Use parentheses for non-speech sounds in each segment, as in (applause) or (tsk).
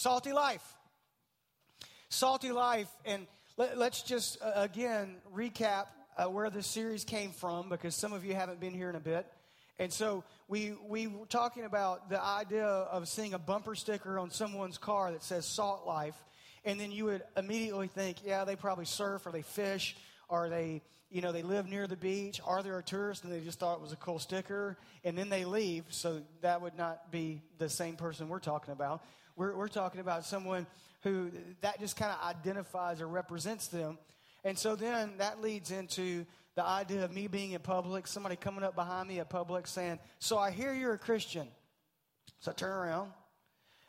Salty life. Salty life. And let, us just, uh, again, recap uh, where this series came from because some of you haven't been here in a bit. And so we, we were talking about the idea of seeing a bumper sticker on someone's car that says Salt Life. And then you would immediately think, yeah, they probably surf or they fish or they, you know, they live near the beach. Are they a tourist? And they just thought it was a cool sticker. And then they leave. So that would not be the same person we're talking about. We're, we're talking about someone who that just kind of identifies or represents them. And so then that leads into the idea of me being in public, somebody coming up behind me at public saying, So I hear you're a Christian. So I turn around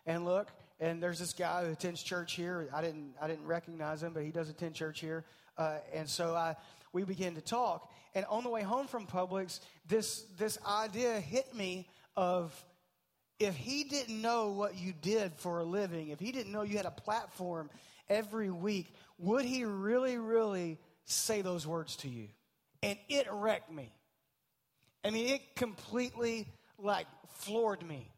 and look, and there's this guy who attends church here. I didn't, I didn't recognize him, but he does attend church here. Uh, and so I, we began to talk. And on the way home from Publix, this, this idea hit me of if he didn't know what you did for a living, if he didn't know you had a platform every week, would he really, really say those words to you? And it wrecked me. I mean, it completely like floored me.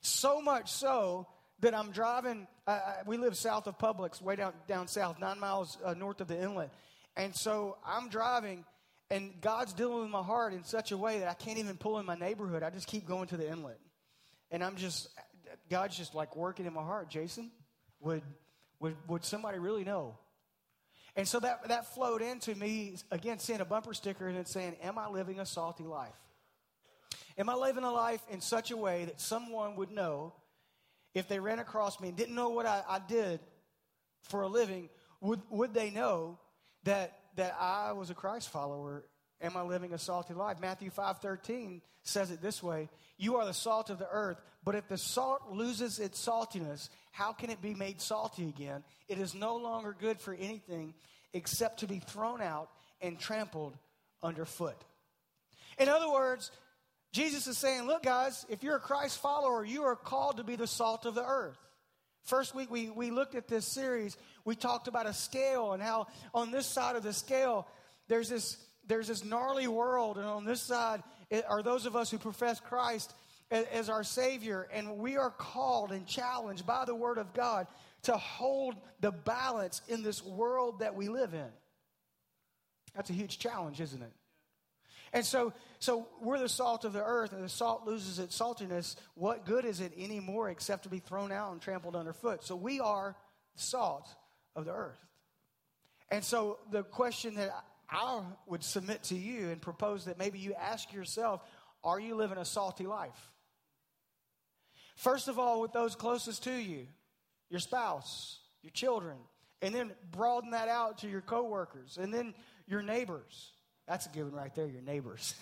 So much so that I'm driving. Uh, we live south of Publix, way down down south, nine miles uh, north of the inlet, and so I'm driving, and God's dealing with my heart in such a way that I can't even pull in my neighborhood. I just keep going to the inlet, and I'm just God's just like working in my heart. Jason, would would would somebody really know? And so that, that flowed into me, again, seeing a bumper sticker and saying, Am I living a salty life? Am I living a life in such a way that someone would know if they ran across me and didn't know what I, I did for a living? Would, would they know that, that I was a Christ follower? Am I living a salty life? Matthew 5.13 says it this way You are the salt of the earth, but if the salt loses its saltiness, how can it be made salty again? It is no longer good for anything except to be thrown out and trampled underfoot. In other words, Jesus is saying, Look, guys, if you're a Christ follower, you are called to be the salt of the earth. First week, we, we looked at this series. We talked about a scale and how on this side of the scale, there's this, there's this gnarly world, and on this side are those of us who profess Christ as our Savior, and we are called and challenged by the Word of God to hold the balance in this world that we live in. That's a huge challenge, isn't it? And so, so we're the salt of the earth, and the salt loses its saltiness. What good is it anymore except to be thrown out and trampled underfoot? So we are the salt of the earth. And so the question that I would submit to you and propose that maybe you ask yourself are you living a salty life? First of all, with those closest to you, your spouse, your children, and then broaden that out to your coworkers, and then your neighbors. That's a given right there, your neighbors.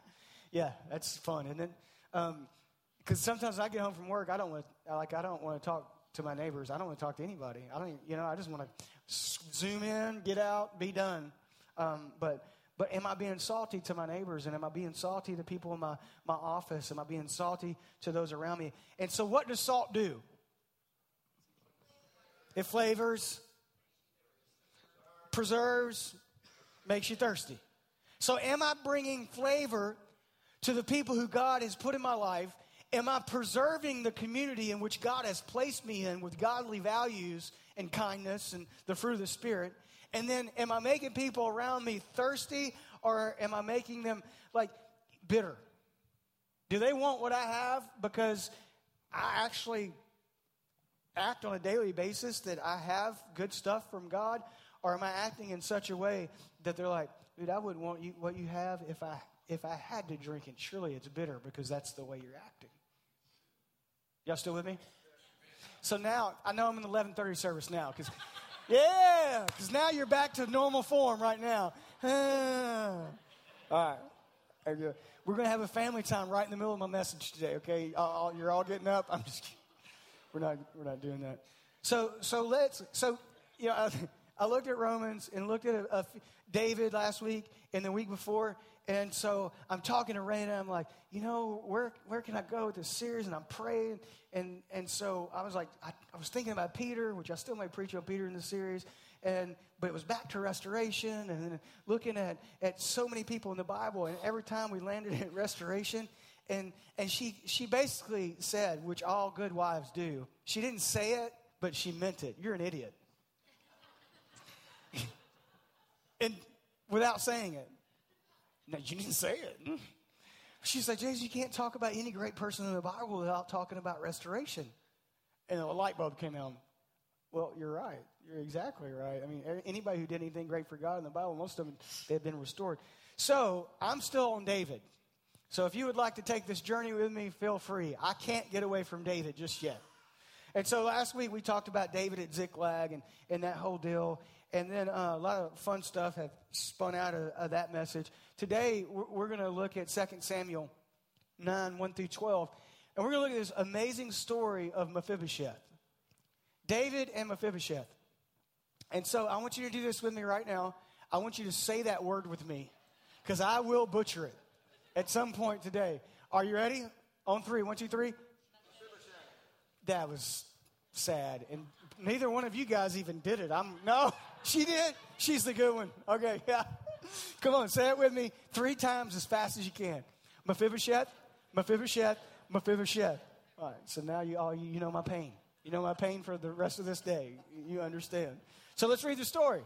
(laughs) yeah, that's fun. And then, because um, sometimes I get home from work, I don't want like I don't want to talk to my neighbors. I don't want to talk to anybody. I don't, you know, I just want to zoom in, get out, be done. Um, but but am I being salty to my neighbors? And am I being salty to people in my, my office? Am I being salty to those around me? And so, what does salt do? It flavors, preserves, makes you thirsty. So, am I bringing flavor to the people who God has put in my life? Am I preserving the community in which God has placed me in with godly values and kindness and the fruit of the Spirit? And then, am I making people around me thirsty or am I making them like bitter? Do they want what I have because I actually act on a daily basis that I have good stuff from God? Or am I acting in such a way that they're like, dude, I wouldn't want you, what you have if I, if I had to drink it? Surely it's bitter because that's the way you're acting. Y'all still with me? So now, I know I'm in the 1130 service now because yeah, because now you're back to normal form right now. all right. Uh, we're going to have a family time right in the middle of my message today, okay? Uh, uh, you're all getting up. (laughs) I'm just kidding. We're not, we're not doing that. So, so let's, so, you know, I, (laughs) I looked at Romans and looked at a, a, David last week and the week before. And so I'm talking to Raina. I'm like, you know, where, where can I go with this series? And I'm praying. And, and so I was like, I, I was thinking about Peter, which I still may preach on Peter in the series. And, but it was back to restoration and then looking at, at so many people in the Bible. And every time we landed (laughs) at restoration, and, and she, she basically said, which all good wives do, she didn't say it, but she meant it. You're an idiot. (laughs) and without saying it. No, you didn't say it. She said, Jason, you can't talk about any great person in the Bible without talking about restoration. And a light bulb came on. Well, you're right. You're exactly right. I mean, anybody who did anything great for God in the Bible, most of them, they've been restored. So I'm still on David. So if you would like to take this journey with me, feel free. I can't get away from David just yet. And so last week we talked about David at Ziklag and, and that whole deal. And then uh, a lot of fun stuff have spun out of, of that message. Today we're, going to look at 2 Samuel 9 1 through 12. And we're going to look at this amazing story of Mephibosheth. David and Mephibosheth. And so I want you to do this with me right now. I want you to say that word with me because I will butcher it at some point today. Are you ready? On three. One, two, three. That was sad. And neither one of you guys even did it. I'm no, (laughs) she did. She's the good one. Okay, (laughs) yeah. (laughs) Come on, say it with me three times as fast as you can. Mephibosheth, Mephibosheth, Mephibosheth. All right, so now you all you, know my pain. You know my pain for the rest of this day. You understand. So let's read the story.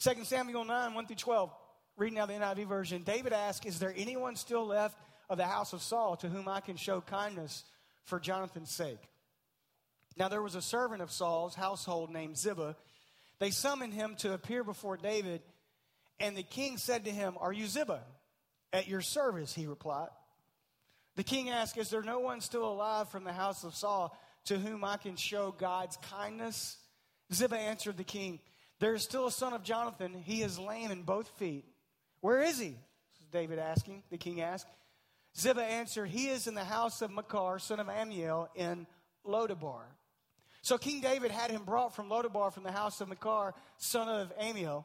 2 Samuel 9, 1 through 12. Reading now the NIV version. David asked, Is there anyone still left of the house of Saul to whom I can show kindness for Jonathan's sake? Now there was a servant of Saul's household named Ziba. They summoned him to appear before David, and the king said to him, Are you Ziba? At your service, he replied. The king asked, Is there no one still alive from the house of Saul to whom I can show God's kindness? Ziba answered the king, There is still a son of Jonathan. He is lame in both feet. Where is he? David asking. The king asked. Ziba answered, He is in the house of Makar, son of Ammiel, in Lodabar. So King David had him brought from Lodabar from the house of Makar, son of Ammiel.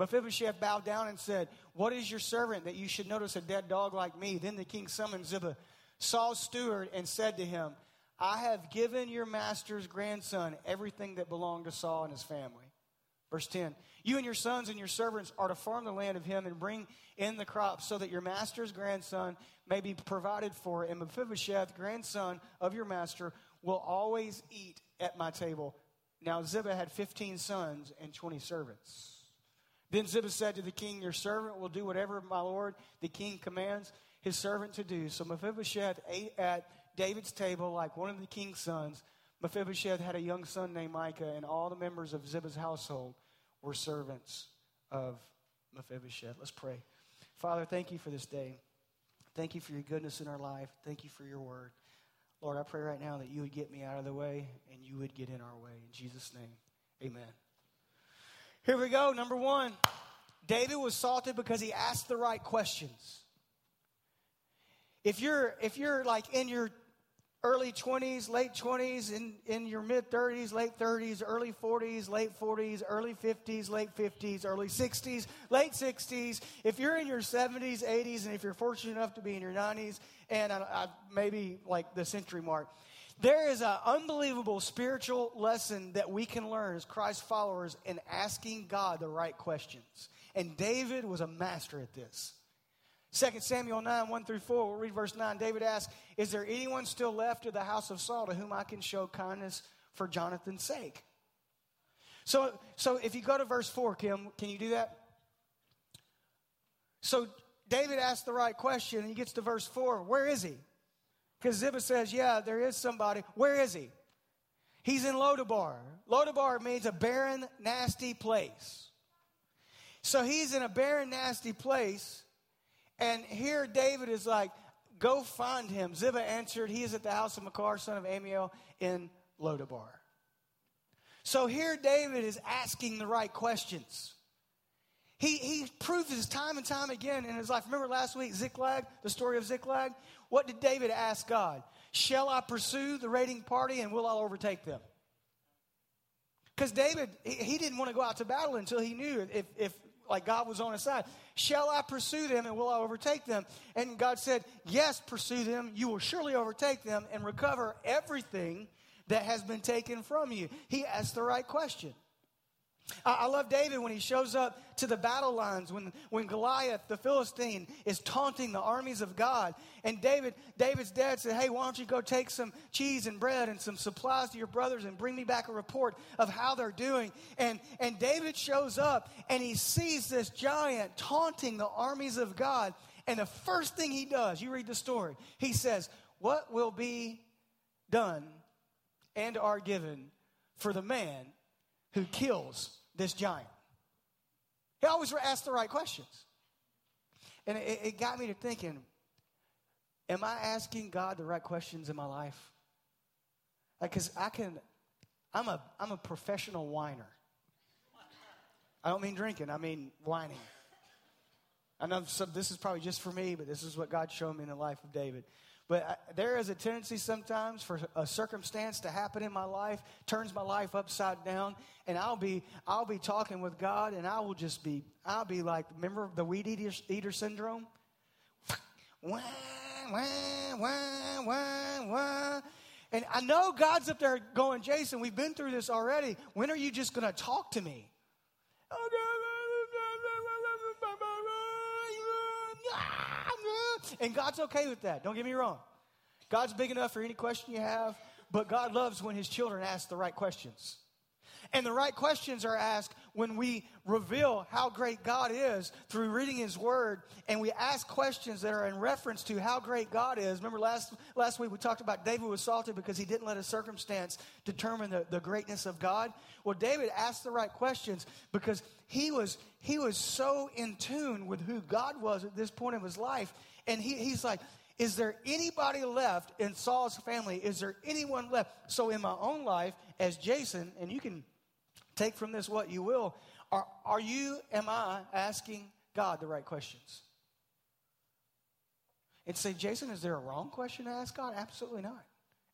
Mephibosheth bowed down and said, What is your servant that you should notice a dead dog like me? Then the king summoned Ziba, Saul's steward, and said to him, I have given your master's grandson everything that belonged to Saul and his family. Verse 10 You and your sons and your servants are to farm the land of him and bring in the crops so that your master's grandson may be provided for. And Mephibosheth, grandson of your master, will always eat at my table. Now Ziba had 15 sons and 20 servants. Then Ziba said to the king, Your servant will do whatever my lord the king commands his servant to do. So Mephibosheth ate at David's table like one of the king's sons. Mephibosheth had a young son named Micah, and all the members of Ziba's household were servants of Mephibosheth. Let's pray. Father, thank you for this day. Thank you for your goodness in our life. Thank you for your word. Lord, I pray right now that you would get me out of the way and you would get in our way. In Jesus' name, amen. Here we go. Number one David was salted because he asked the right questions. If you're, if you're like in your early 20s, late 20s, in, in your mid 30s, late 30s, early 40s, late 40s, early 50s, late 50s, early 60s, late 60s, if you're in your 70s, 80s, and if you're fortunate enough to be in your 90s, and I, I, maybe like the century mark, there is an unbelievable spiritual lesson that we can learn as Christ followers in asking God the right questions. And David was a master at this. 2 Samuel 9, 1 through 4, we'll read verse 9. David asks, Is there anyone still left of the house of Saul to whom I can show kindness for Jonathan's sake? So, so if you go to verse 4, Kim, can you do that? So David asks the right question and he gets to verse 4. Where is he? Because Ziba says, Yeah, there is somebody. Where is he? He's in Lodabar. Lodabar means a barren, nasty place. So he's in a barren, nasty place and here David is like, Go find him. Ziba answered, He is at the house of Makar, son of Ammiel, in Lodabar. So here David is asking the right questions. He, he proves this time and time again in his life. Remember last week, Ziklag, the story of Ziklag? What did David ask God? Shall I pursue the raiding party and will I overtake them? Because David, he, he didn't want to go out to battle until he knew if, if like God was on his side. Shall I pursue them and will I overtake them? And God said, Yes, pursue them. You will surely overtake them and recover everything that has been taken from you. He asked the right question. I love David when he shows up to the battle lines when, when Goliath, the Philistine, is taunting the armies of God. And David, David's dad said, Hey, why don't you go take some cheese and bread and some supplies to your brothers and bring me back a report of how they're doing? And, and David shows up and he sees this giant taunting the armies of God. And the first thing he does, you read the story, he says, What will be done and are given for the man who kills this giant? He always asked the right questions. And it, it got me to thinking am I asking God the right questions in my life? Because like, I can, I'm a, I'm a professional whiner. I don't mean drinking, I mean whining. I know some, this is probably just for me, but this is what God showed me in the life of David. But there is a tendency sometimes for a circumstance to happen in my life, turns my life upside down, and I'll be I'll be talking with God, and I will just be I'll be like, remember the weed eater, eater syndrome? (laughs) wah, wah, wah, wah, wah. And I know God's up there going, Jason, we've been through this already. When are you just going to talk to me? Oh, And God's okay with that. Don't get me wrong. God's big enough for any question you have, but God loves when his children ask the right questions. And the right questions are asked when we reveal how great God is through reading His Word, and we ask questions that are in reference to how great God is. Remember last, last week we talked about David was salty because he didn't let a circumstance determine the, the greatness of God? Well, David asked the right questions because he was, he was so in tune with who God was at this point of his life and he, he's like, is there anybody left in Saul's family? Is there anyone left? So in my own life, as Jason, and you can take from this what you will, are, are you, am I asking God the right questions? And say, Jason, is there a wrong question to ask God? Absolutely not.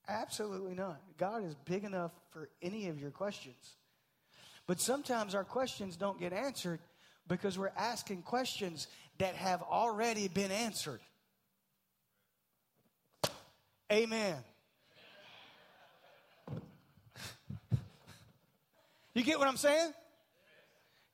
Absolutely not. God is big enough for any of your questions. But sometimes our questions don't get answered because we're asking questions that have already been answered. Amen. You get what I'm saying?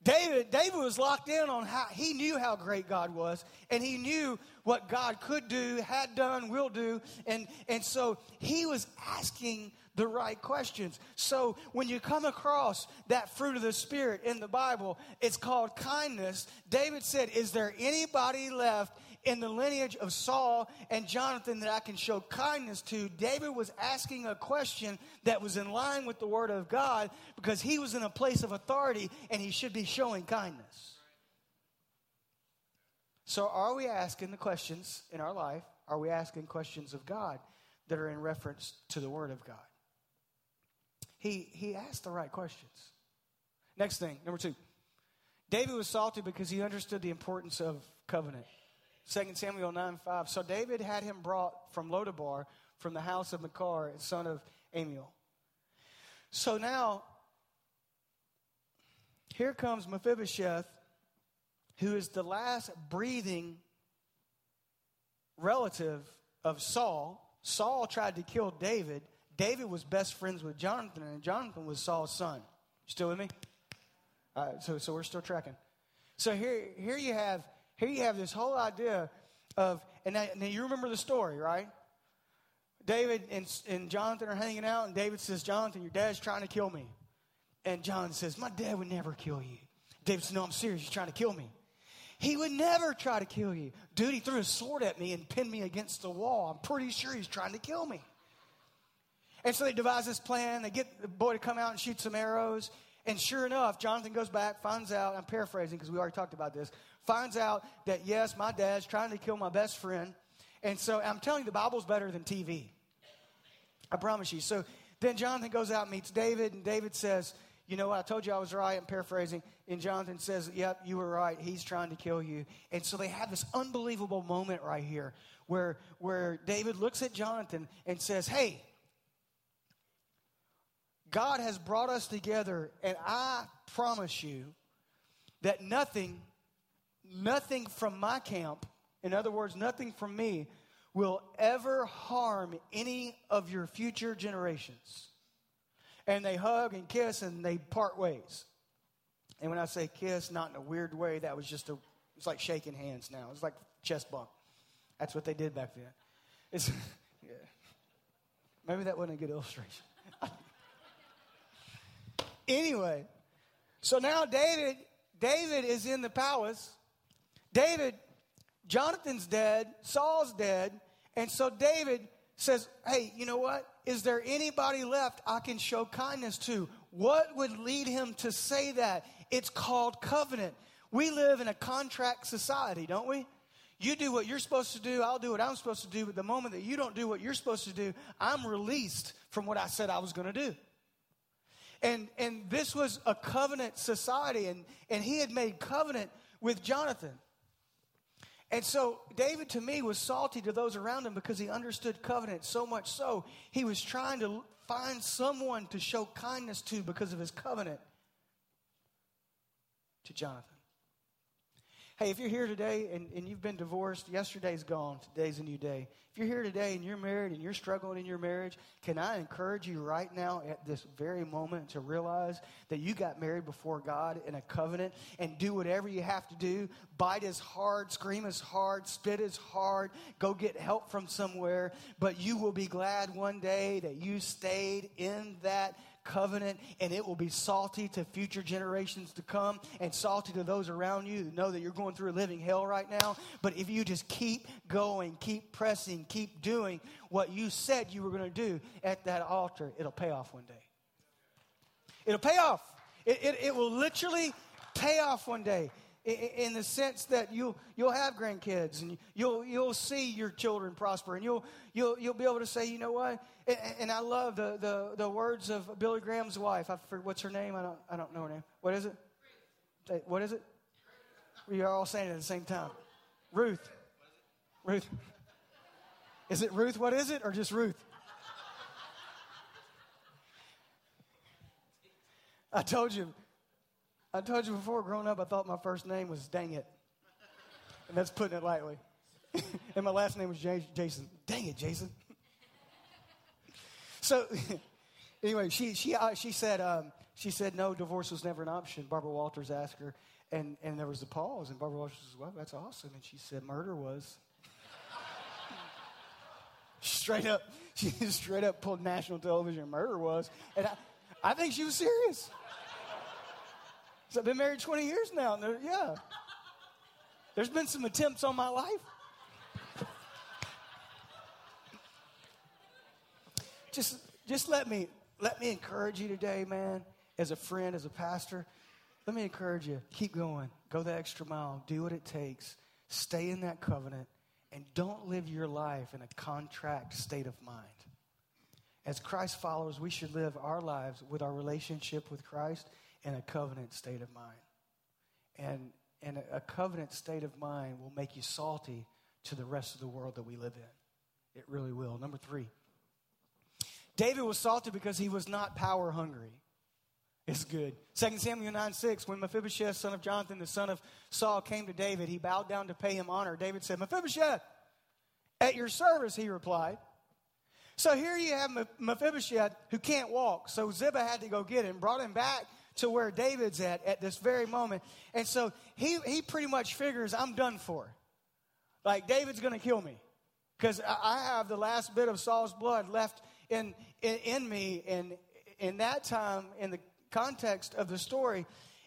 David, David was locked in on how he knew how great God was, and he knew what God could do, had done, will do, and, and so he was asking the right questions. So when you come across that fruit of the Spirit in the Bible, it's called kindness. David said, Is there anybody left in the lineage of Saul and Jonathan that I can show kindness to? David was asking a question that was in line with the Word of God because he was in a place of authority and he should be showing kindness. So, are we asking the questions in our life? Are we asking questions of God that are in reference to the Word of God? he, he asked the right questions. Next thing, number two. David was salty because he understood the importance of covenant. 2 Samuel 9 5. So David had him brought from Lodabar, from the house of Makar, son of Ammiel. So now, here comes Mephibosheth, who is the last breathing relative of Saul. Saul tried to kill David. David was best friends with Jonathan, and Jonathan was Saul's son. You Still with me? so, so we're still tracking. So here, here you have, here you have this whole idea of, and now, now you remember the story, right? David and, and Jonathan are hanging out, and David says, Jonathan, your dad's trying to kill me. And Jonathan says, My dad would never kill you. David says, No, I'm serious. He's trying to kill me. He would never try to kill you. Dude, he threw a sword at me and pinned me against the wall. I'm pretty sure he's trying to kill me. And so they devise this plan. They get the boy to come out and shoot some arrows. And sure enough, Jonathan goes back, finds out, I'm paraphrasing because we already talked about this, finds out that yes, my dad's trying to kill my best friend. And so I'm telling you, the Bible's better than TV. I promise you. So then Jonathan goes out and meets David, and David says, You know what? I told you I was right. I'm paraphrasing. And Jonathan says, Yep, you were right. He's trying to kill you. And so they have this unbelievable moment right here where, where David looks at Jonathan and says, Hey, God has brought us together, and I promise you that nothing, nothing from my camp, in other words, nothing from me, will ever harm any of your future generations. And they hug and kiss and they part ways. And when I say kiss, not in a weird way, that was just a, it's like shaking hands now. It's like chest bump. That's what they did back then. It's, (laughs) yeah. Maybe that wasn't a good illustration. (laughs) anyway, so now David, David is in the palace. David, Jonathan's dead, Saul's dead, and so David says, Hey, you know what? Is there anybody left I can show kindness to? What would lead him to say that? It's called covenant. We live in a contract society, don't we? You do what you're supposed to do, I'll do what I'm supposed to do, but the moment that you don't do what you're supposed to do, I'm released from what I said I was going to do. And, and this was a covenant society, and, and he had made covenant with Jonathan. And so David to me was salty to those around him because he understood covenant so much so he was trying to find someone to show kindness to because of his covenant to Jonathan. Hey, if you're here today and, and you've been divorced, yesterday's gone, today's a new day. If you're here today and you're married and you're struggling in your marriage, can I encourage you right now at this very moment to realize that you got married before God in a covenant and do whatever you have to do. Bite as hard, scream as hard, spit as hard, go get help from somewhere. But you will be glad one day that you stayed in that covenant, and it will be salty to future generations to come and salty to those around you who know that you're going through a living hell right now. But if you just keep going, keep pressing, keep doing what you said you were going to do at that altar, it'll pay off one day. It'll pay off. It, it, it will literally pay off one day in the sense that you'll, you'll have grandkids and you'll, you'll see your children prosper and you'll, you'll, you'll be able to say, you know what? And, and I love the, the, the words of Billy Graham's wife. I forget, what's her name? I don't, I don't know her name. What is it? What is it? We are all saying it at the same time. Ruth. Ruth. Is it Ruth? What is it? Or just Ruth? I told you, I told you before, growing up, I thought my first name was Dang It. And that's putting it lightly. (laughs) and my last name was Jason. Dang it, Jason. (laughs) so, (laughs) anyway, she, she, uh, she, said, um, she said, no, divorce was never an option. Barbara Walters asked her, and, and there was a pause, and Barbara Walters said, well, that's awesome. And she said, murder was. straight up, she straight up pulled national television, murder was. And I, I think she was serious. So I've been married 20 years now. Yeah. There's been some attempts on my life. Just, just let me let me encourage you today, man, as a friend, as a pastor. Let me encourage you. Keep going. Go the extra mile. Do what it takes. Stay in that covenant and don't live your life in a contract state of mind. As Christ followers, we should live our lives with our relationship with Christ in a covenant state of mind. And, and a, covenant state of mind will make you salty to the rest of the world that we live in. It really will. Number three, David was salty because he was not power hungry. It's good. 2 Samuel 9 6, when Mephibosheth, son of Jonathan, the son of Saul, came to David, he bowed down to pay him honor. David said, Mephibosheth, at your service, he replied. So here you have Mephibosheth who can't walk. So Ziba had to go get him, brought him back to where David's at at this very moment. And so he, he pretty much figures, I'm done for. Like, David's going to kill me because I have the last bit of Saul's blood left in, in, in me. And in that time, in the context of the story,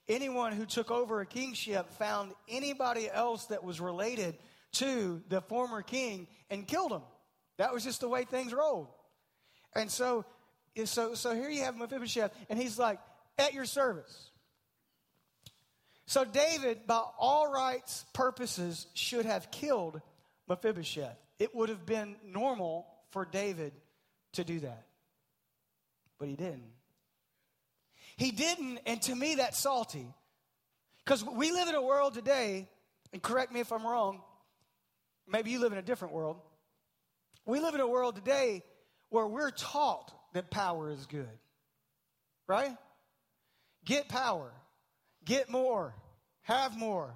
anyone who took over a kingship found anybody else that was related to the former king and killed him. That was just the way things rolled. And so, so, so here you have Mephibosheth, and he's like, at your service. So David, by all rights purposes, should have killed Mephibosheth. It would have been normal for David to do that. But he didn't. He didn't, and to me, that's salty. Because we live in a world today, and correct me if I'm wrong, maybe you live in a different world. We live in a world today where we're taught that power is good. right? Get power, get more, have more.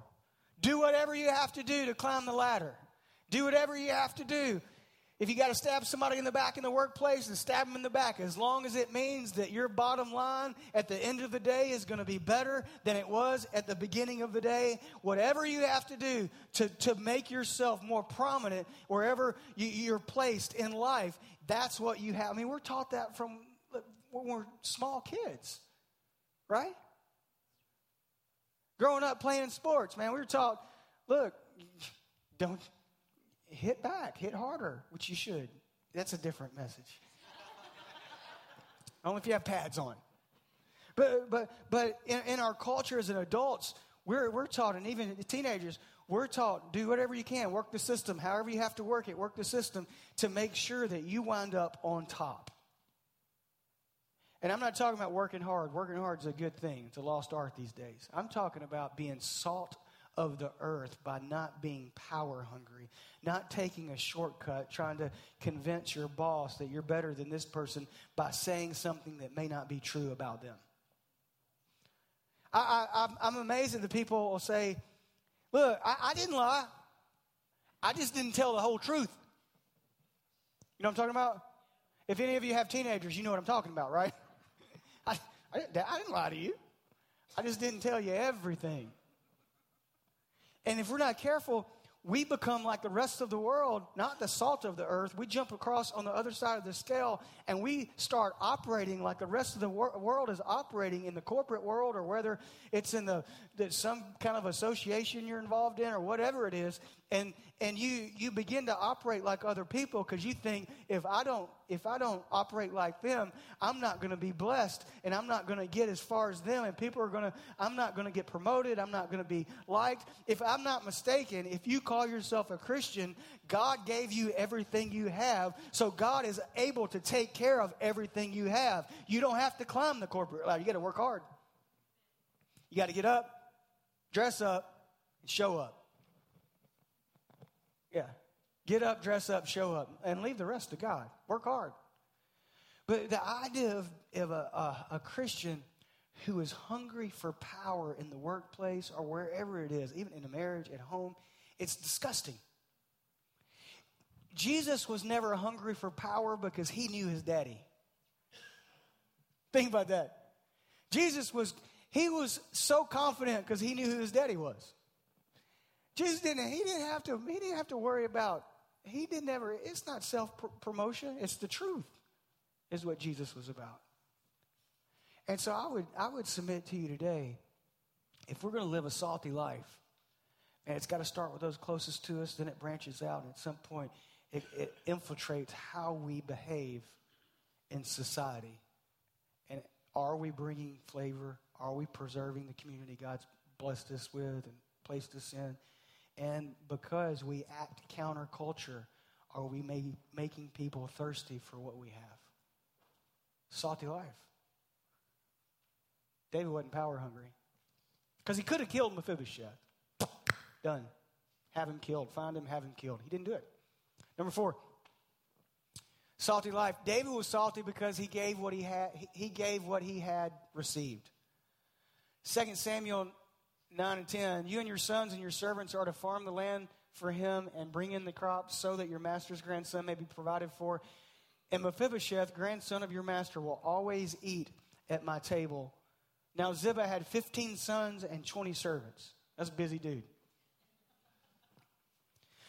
Do whatever you have to do to climb the ladder. Do whatever you have to do if you got to stab somebody in the back in the workplace and stab them in the back, as long as it means that your bottom line at the end of the day is going to be better than it was at the beginning of the day, whatever you have to do to, to make yourself more prominent wherever you, you're placed in life, that's what you have. I mean, we're taught that from when we're small kids, right? Growing up playing sports, man, we were taught, look, don't hit back, hit harder, which you should. That's a different message. Only if you have pads on. But, but, but in, in our culture as an adults, we're, we're taught, and even teenagers, we're taught do whatever you can, work the system, however you have to work it, work the system to make sure that you wind up on top. And I'm not talking about working hard. Working hard is a good thing. It's a lost art these days. I'm talking about being salt of the earth by not being power hungry, not taking a shortcut, trying to convince your boss that you're better than this person by saying something that may not be true about them. I, am amazed that the people will say, Look, I, I didn't lie. I just didn't tell the whole truth. You know what I'm talking about? If any of you have teenagers, you know what I'm talking about, right? I, I, I didn't lie to you. I just didn't tell you everything. And if we're not careful, we become like the rest of the world, not the salt of the earth. We jump across on the other side of the scale and we start operating like the rest of the wor- world is operating in the corporate world or whether it's in the, the, some kind of association you're involved in or whatever it is. And, and you, you begin to operate like other people because you think if I don't if I don't operate like them, I'm not going to be blessed and I'm not going to get as far as them and people are going to I'm not going to get promoted, I'm not going to be liked. If I'm not mistaken, if you call yourself a Christian, God gave you everything you have, so God is able to take care of everything you have. You don't have to climb the corporate ladder. You got to work hard. You got to get up, dress up, and show up. Get up, dress up, show up, and leave the rest to God. Work hard. But the idea of, of a, a, a Christian who is hungry for power in the workplace or wherever it is, even in a marriage, at home, it's disgusting. Jesus was never hungry for power because he knew his daddy. Think about that. Jesus was, he was so confident because he knew who his daddy was. Jesus didn't, he didn't have to, he didn't have to worry about, he didn't ever, it's not self promotion, it's the truth, is what Jesus was about. And so I would, I would submit to you today, if we're going to live a salty life, and it's got to start with those closest to us, then it branches out, and at some point, it, it infiltrates how we behave in society. And are we bringing flavor? Are we preserving the community God's blessed us with and placed us in? And because we act counterculture, are we may, making people thirsty for what we have? Salty life. David wasn't power hungry. Because he could have killed Mephibosheth. (tsk) Done. Have him killed. Find him, have him killed. He didn't do it. Number four, salty life. David was salty because he gave what he had, he gave what he had received. 2 Samuel 9 and 10, you and your sons and your servants are to farm the land for him and bring in the crops so that your master's grandson may be provided for. And Mephibosheth, grandson of your master, will always eat at my table. Now Ziba had 15 sons and 20 servants. That's a busy dude.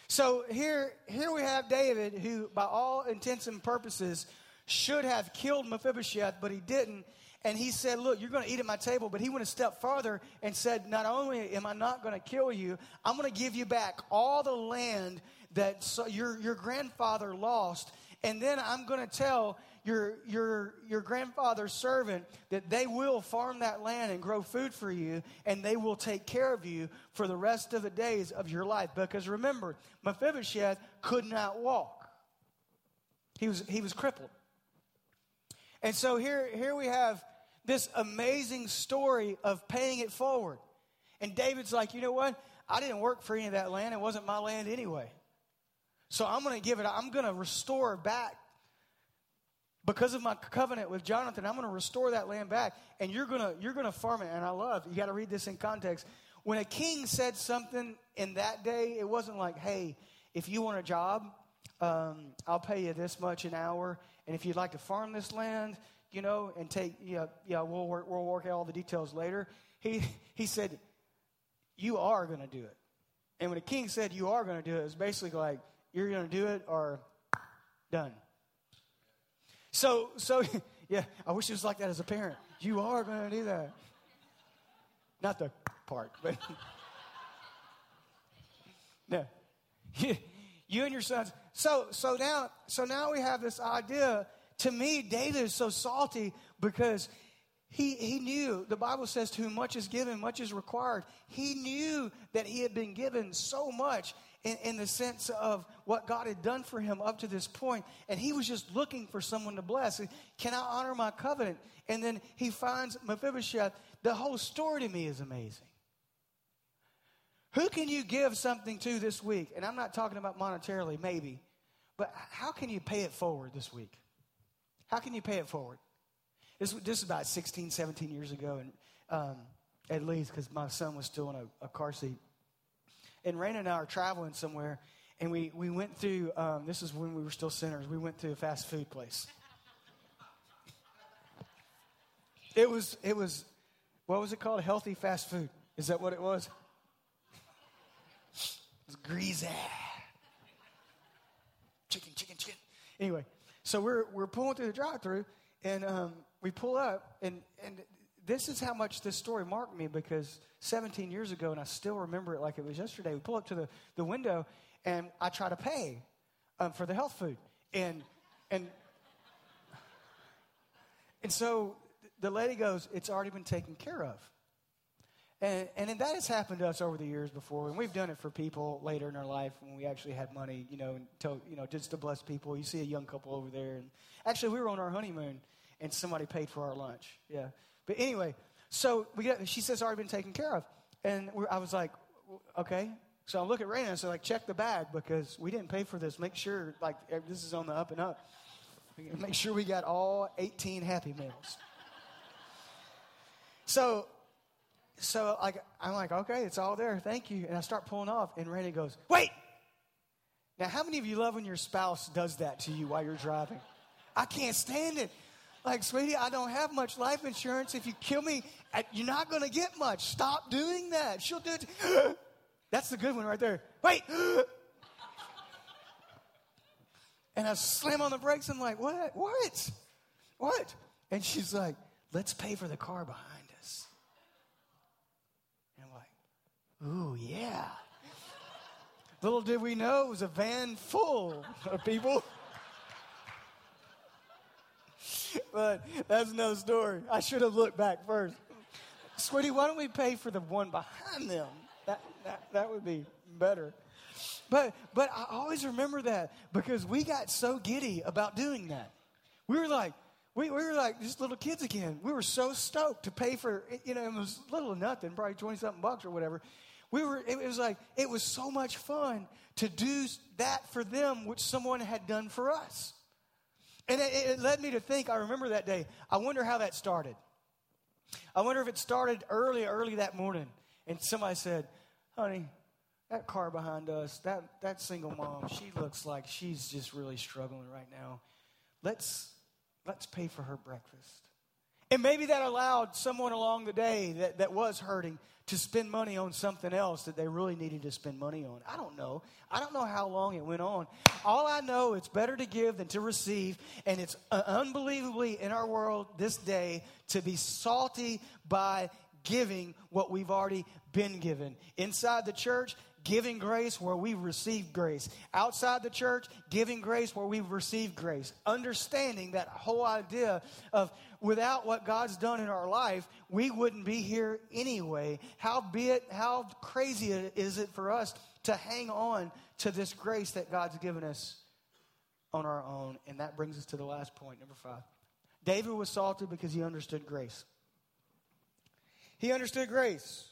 So here, here we have David, who, by all intents and purposes, should have killed Mephibosheth, but he didn't. And he said, Look, you're going to eat at my table. But he went a step farther and said, Not only am I not going to kill you, I'm going to give you back all the land that your, your grandfather lost. And then I'm going to tell your, your, your grandfather's servant that they will farm that land and grow food for you, and they will take care of you for the rest of the days of your life. Because remember, Mephibosheth could not walk, he was, he was crippled. And so here, here we have this amazing story of paying it forward. And David's like, you know what? I didn't work for any of that land. It wasn't my land anyway. So I'm going to give it, I'm going to restore back because of my covenant with Jonathan, I'm going to restore that land back, and you're going to you're going to farm it. And I love you got to read this in context. When a king said something in that day, it wasn't like, "Hey, if you want a job, um, I'll pay you this much an hour, and if you'd like to farm this land, you know, and take yeah yeah we'll work we'll work out all the details later." He he said, "You are going to do it." And when a king said, "You are going to do it," it's basically like you're going to do it or done. So, so (laughs) yeah, I wish it was like that as a parent. You are going to do that. Not the part, but (laughs) no. (laughs) You and your sons. So, so now, so now we have this idea. To me, David is so salty because he, he knew, the Bible says, to whom much is given, much is required. He knew that he had been given so much in, in the sense of what God had done for him up to this point, and he was just looking for someone to bless. Can I honor my covenant? And then he finds Mephibosheth. The whole story to me is amazing. Who can you give something to this week? And I'm not talking about monetarily, maybe, but how can you pay it forward this week? How can you pay it forward? This, this is about 16, 17 years ago, and um, at least because my son was still in a, a car seat and Raina and I are traveling somewhere, and we, we went through, um, this is when we were still sinners, we went to a fast food place. It was, it was, what was it called? Healthy fast food. Is that what it was? It was greasy. Chicken, chicken, chicken. Anyway, so we're, we're pulling through the drive through, and um, we pull up, and, and this is how much this story marked me because 17 years ago, and I still remember it like it was yesterday. We pull up to the, the window, and I try to pay um, for the health food. And, and, and so the lady goes, It's already been taken care of. And, and that has happened to us over the years before, and we've done it for people later in our life when we actually had money, you know, to, you know, just to bless people. You see a young couple over there, and actually we were on our honeymoon, and somebody paid for our lunch. Yeah, but anyway, so we get, she says, already been taken care of. And I was like, okay. So I look at Raina and say, like, check the bag because we didn't pay for this. Make sure, like, this is on the up and up. Make sure we got all 18 Happy Meals. so, so like, I'm like, okay, it's all there. Thank you. And I start pulling off, and Raina goes, wait. Now, how many of you love when your spouse does that to you while you're driving? I can't stand it. Like, sweetie, I don't have much life insurance. If you kill me, uh, you're not going to get much. Stop doing that. She'll do it. (gasps) That's the good one right there. Wait. (gasps) and I slam on the brakes. I'm like, what? What? What? And she's like, let's pay for the car behind us. And I'm like, ooh, yeah. Little did we know it was a van full of people. (laughs) but that's no story. I should have looked back first. Sweetie, why don't we pay for the one behind them? That, that, that would be better. But, but I always remember that because we got so giddy about doing that. We were like, we, we were like just little kids again. We were so stoked to pay for, you know, it was little or nothing, probably 20 something bucks or whatever. We were, it was like, it was so much fun to do that for them, which someone had done for us. And it, it led me to think, I remember that day, I wonder how that started. I wonder if it started early, early that morning, and somebody said, honey, that car behind us, that, that single mom, she looks like she's just really struggling right now. Let's, let's pay for her breakfast. And maybe that allowed someone along the day that, that was hurting to spend money on something else that they really needed to spend money on. I don't know. I don't know how long it went on. All I know, it's better to give than to receive. And it's uh, unbelievably in our world this day to be salty by giving what we've already been given. Inside the church, giving grace where we've received grace. Outside the church, giving grace where we've received grace. Understanding that whole idea of without what God's done in our life, we wouldn't be here anyway. How be it, how crazy is it for us to hang on to this grace that God's given us on our own? And that brings us to the last point, number five. David was salted because he understood grace. He understood grace.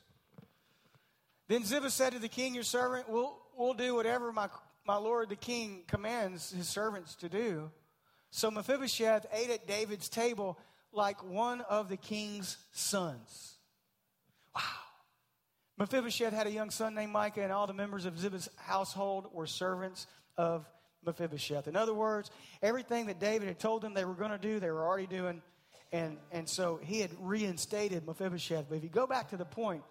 Then Ziba said to the king, Your servant will will do whatever my, my lord the king commands his servants to do. So Mephibosheth ate at David's table like one of the king's sons. Wow. Mephibosheth had a young son named Micah, and all the members of Ziba's household were servants of Mephibosheth. In other words, everything that David had told them they were going to do, they were already doing. And, and so he had reinstated Mephibosheth. But if you go back to the point,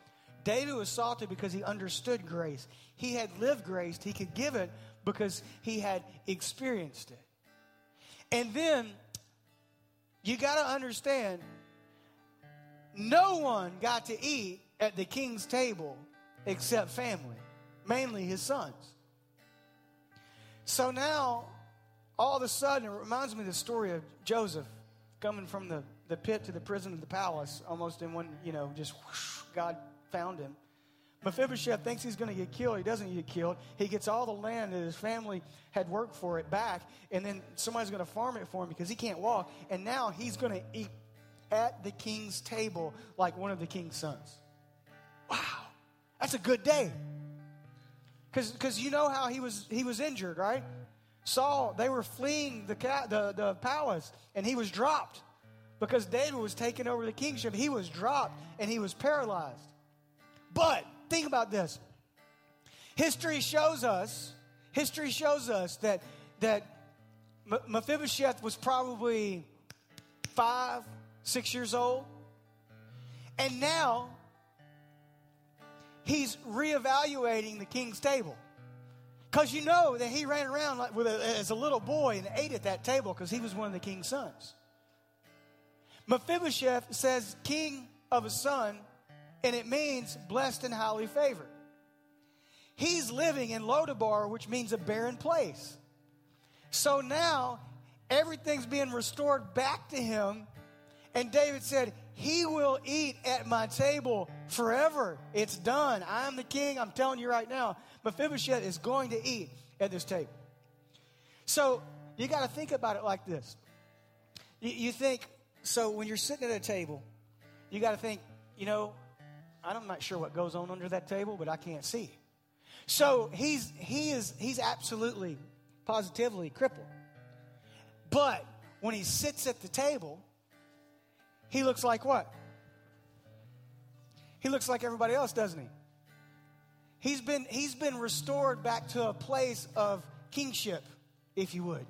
David was salted because he understood grace. He had lived grace, he could give it because he had experienced it. And then you got to understand no one got to eat at the king's table except family, mainly his sons. So now, all of a sudden, it reminds me of the story of Joseph coming from the, the pit to the prison of the palace, almost in one, you know, just whoosh, God found him. Mephibosheth thinks he's going to get killed. He doesn't get killed. He gets all the land that his family had worked for it back, and then somebody's going to farm it for him because he can't walk. And now he's going to eat at the king's table like one of the king's sons. Wow, that's a good day. Because you know how he was he was injured, right? Saul, they were fleeing the, the, the palace, and he was dropped because David was taking over the kingship. He was dropped and he was paralyzed. But think about this. History shows us, history shows us that that Mephibosheth was probably five, six years old. And now he's reevaluating the king's table. Because you know that he ran around like a, as a little boy and ate at that table because he was one of the king's sons. Mephibosheth says king of a son and it means blessed and highly favored. He's living in Lodabar, which means a barren place. So now everything's being restored back to him. And David said, He will eat at my table forever. It's done. I'm the king. I'm telling you right now. Mephibosheth is going to eat at this table. So you got to think about it like this. You, you think, so when you're sitting at a table, you got to think, you know, I'm not sure what goes on under that table, but I can't see. So he's he is he's absolutely positively crippled. But when he sits at the table, he looks like what? He looks like everybody else, doesn't he? He's been he's been restored back to a place of kingship, if you would.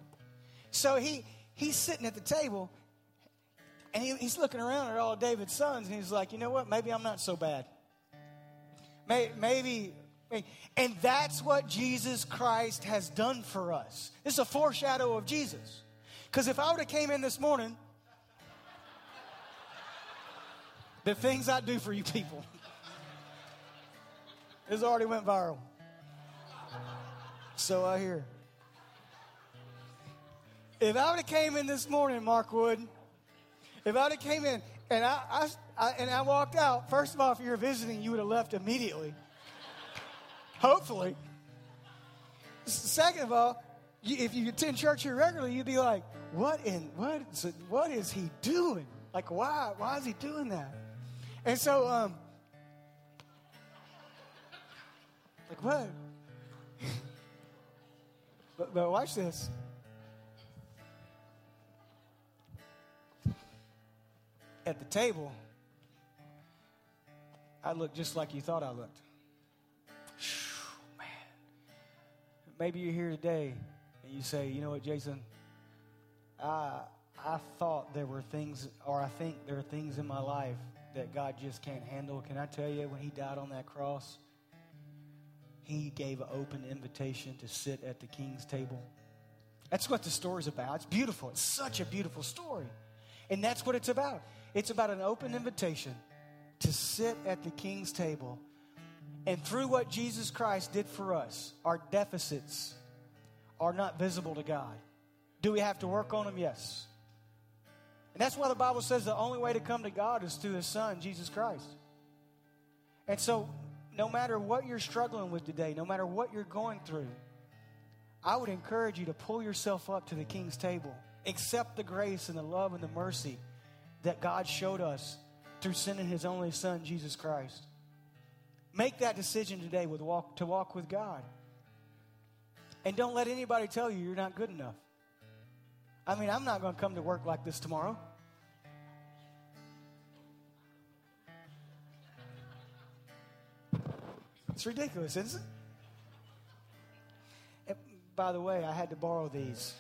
So he he's sitting at the table and he, he's looking around at all David's sons, and he's like, you know what? Maybe I'm not so bad. Maybe, and that's what Jesus Christ has done for us. This is a foreshadow of Jesus. Because if I would have came in this morning, the things I do for you people, (laughs) this already went viral. So I hear. If I would have came in this morning, Mark Wood, if I would have came in and I, I, I, and I walked out, first of all, if you were visiting, you would have left immediately. Hopefully. Second of all, if you attend church here regularly, you'd be like, what in what is, what is he doing? Like, why? Why is he doing that? And so, um, like, what? (laughs) but, but watch this. At the table, I look just like you thought I looked. man. Maybe you're here today and you say, you know what, Jason? I, I thought there were things, or I think there are things in my life that God just can't handle. Can I tell you, when He died on that cross, He gave an open invitation to sit at the king's table. That's what the story's about. It's beautiful. It's such a beautiful story. And that's what it's about. It's about an open invitation to sit at the king's table. And through what Jesus Christ did for us, our deficits are not visible to God. Do we have to work on them? Yes. And that's why the Bible says the only way to come to God is through His Son, Jesus Christ. And so, no matter what you're struggling with today, no matter what you're going through, I would encourage you to pull yourself up to the King's table. Accept the grace and the love and the mercy that God showed us through sending his only son, Jesus Christ. Make that decision today with walk, to walk with God. And don't let anybody tell you you're not good enough. I mean, I'm not going to come to work like this tomorrow. It's ridiculous, isn't it? And by the way, I had to borrow these.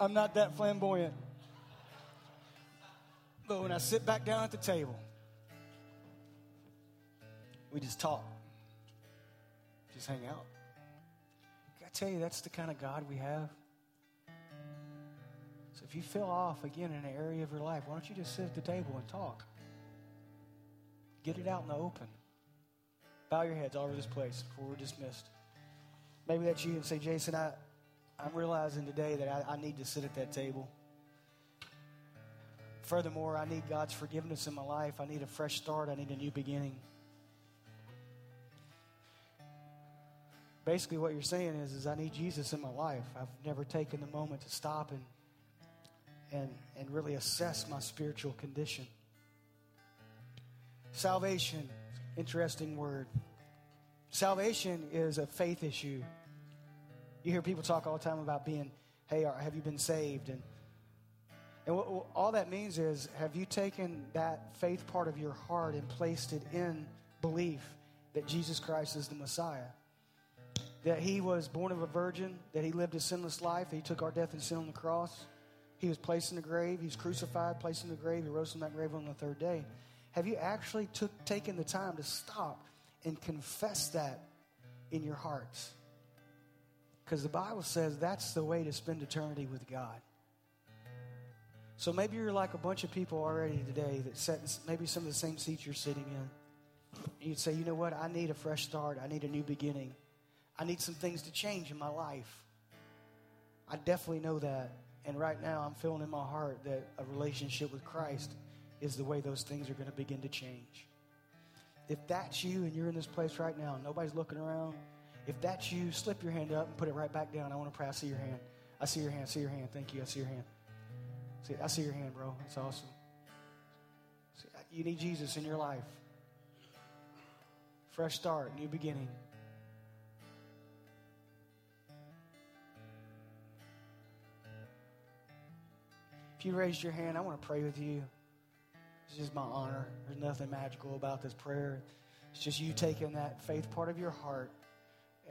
I'm not that flamboyant. But when I sit back down at the table, we just talk, just hang out. I tell you, that's the kind of God we have. So if you feel off again in an area of your life, why don't you just sit at the table and talk? Get it out in the open. Bow your heads all over this place before we're dismissed. Maybe that's you and say, Jason, I, I'm realizing today that I, I need to sit at that table. Furthermore, I need God's forgiveness in my life. I need a fresh start. I need a new beginning. Basically, what you're saying is, is I need Jesus in my life. I've never taken the moment to stop and and, and really assess my spiritual condition. Salvation, interesting word. Salvation is a faith issue. You hear people talk all the time about being, hey, have you been saved? And, and what, what, all that means is, have you taken that faith part of your heart and placed it in belief that Jesus Christ is the Messiah? That he was born of a virgin, that he lived a sinless life, that he took our death and sin on the cross. He was placed in the grave, he was crucified, placed in the grave, he rose from that grave on the third day. Have you actually took, taken the time to stop and confess that in your hearts? Because the Bible says that's the way to spend eternity with God. So maybe you're like a bunch of people already today that sat in maybe some of the same seats you're sitting in. You'd say, you know what? I need a fresh start. I need a new beginning. I need some things to change in my life. I definitely know that. And right now, I'm feeling in my heart that a relationship with Christ is the way those things are going to begin to change. If that's you and you're in this place right now, nobody's looking around, if that's you, slip your hand up and put it right back down. I want to pray. I see your hand. I see your hand. I see your hand. Thank you. I see your hand. See, I see your hand, bro. That's awesome. See, you need Jesus in your life. Fresh start, new beginning. If you raised your hand, I want to pray with you. It's just my honor. There's nothing magical about this prayer. It's just you taking that faith part of your heart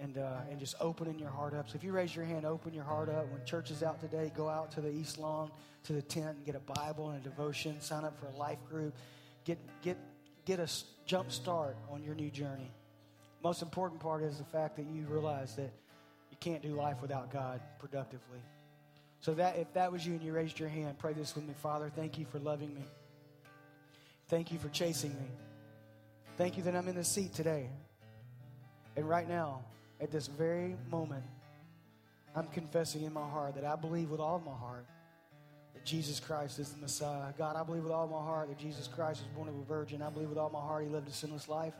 and, uh, and just opening your heart up. So if you raise your hand, open your heart up. When church is out today, go out to the East Lawn, to the tent, and get a Bible and a devotion. Sign up for a life group. Get, get, get a jump start on your new journey. Most important part is the fact that you realize that you can't do life without God productively. So that if that was you and you raised your hand, pray this with me. Father, thank you for loving me. Thank you for chasing me. Thank you that I'm in the seat today. And right now, at this very moment, I'm confessing in my heart that I believe with all my heart that Jesus Christ is the Messiah. God, I believe with all my heart that Jesus Christ was born of a virgin. I believe with all my heart he lived a sinless life.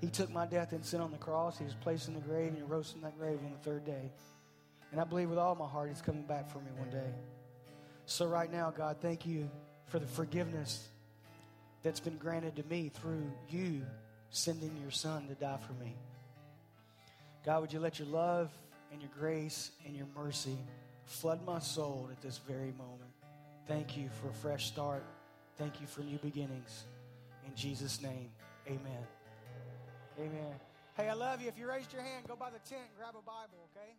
He took my death and sin on the cross. He was placed in the grave and he rose from that grave on the third day. And I believe with all my heart he's coming back for me one day. So, right now, God, thank you for the forgiveness that's been granted to me through you sending your son to die for me. God, would you let your love and your grace and your mercy flood my soul at this very moment? Thank you for a fresh start. Thank you for new beginnings. In Jesus' name, amen. Amen. Hey, I love you. If you raised your hand, go by the tent and grab a Bible, okay?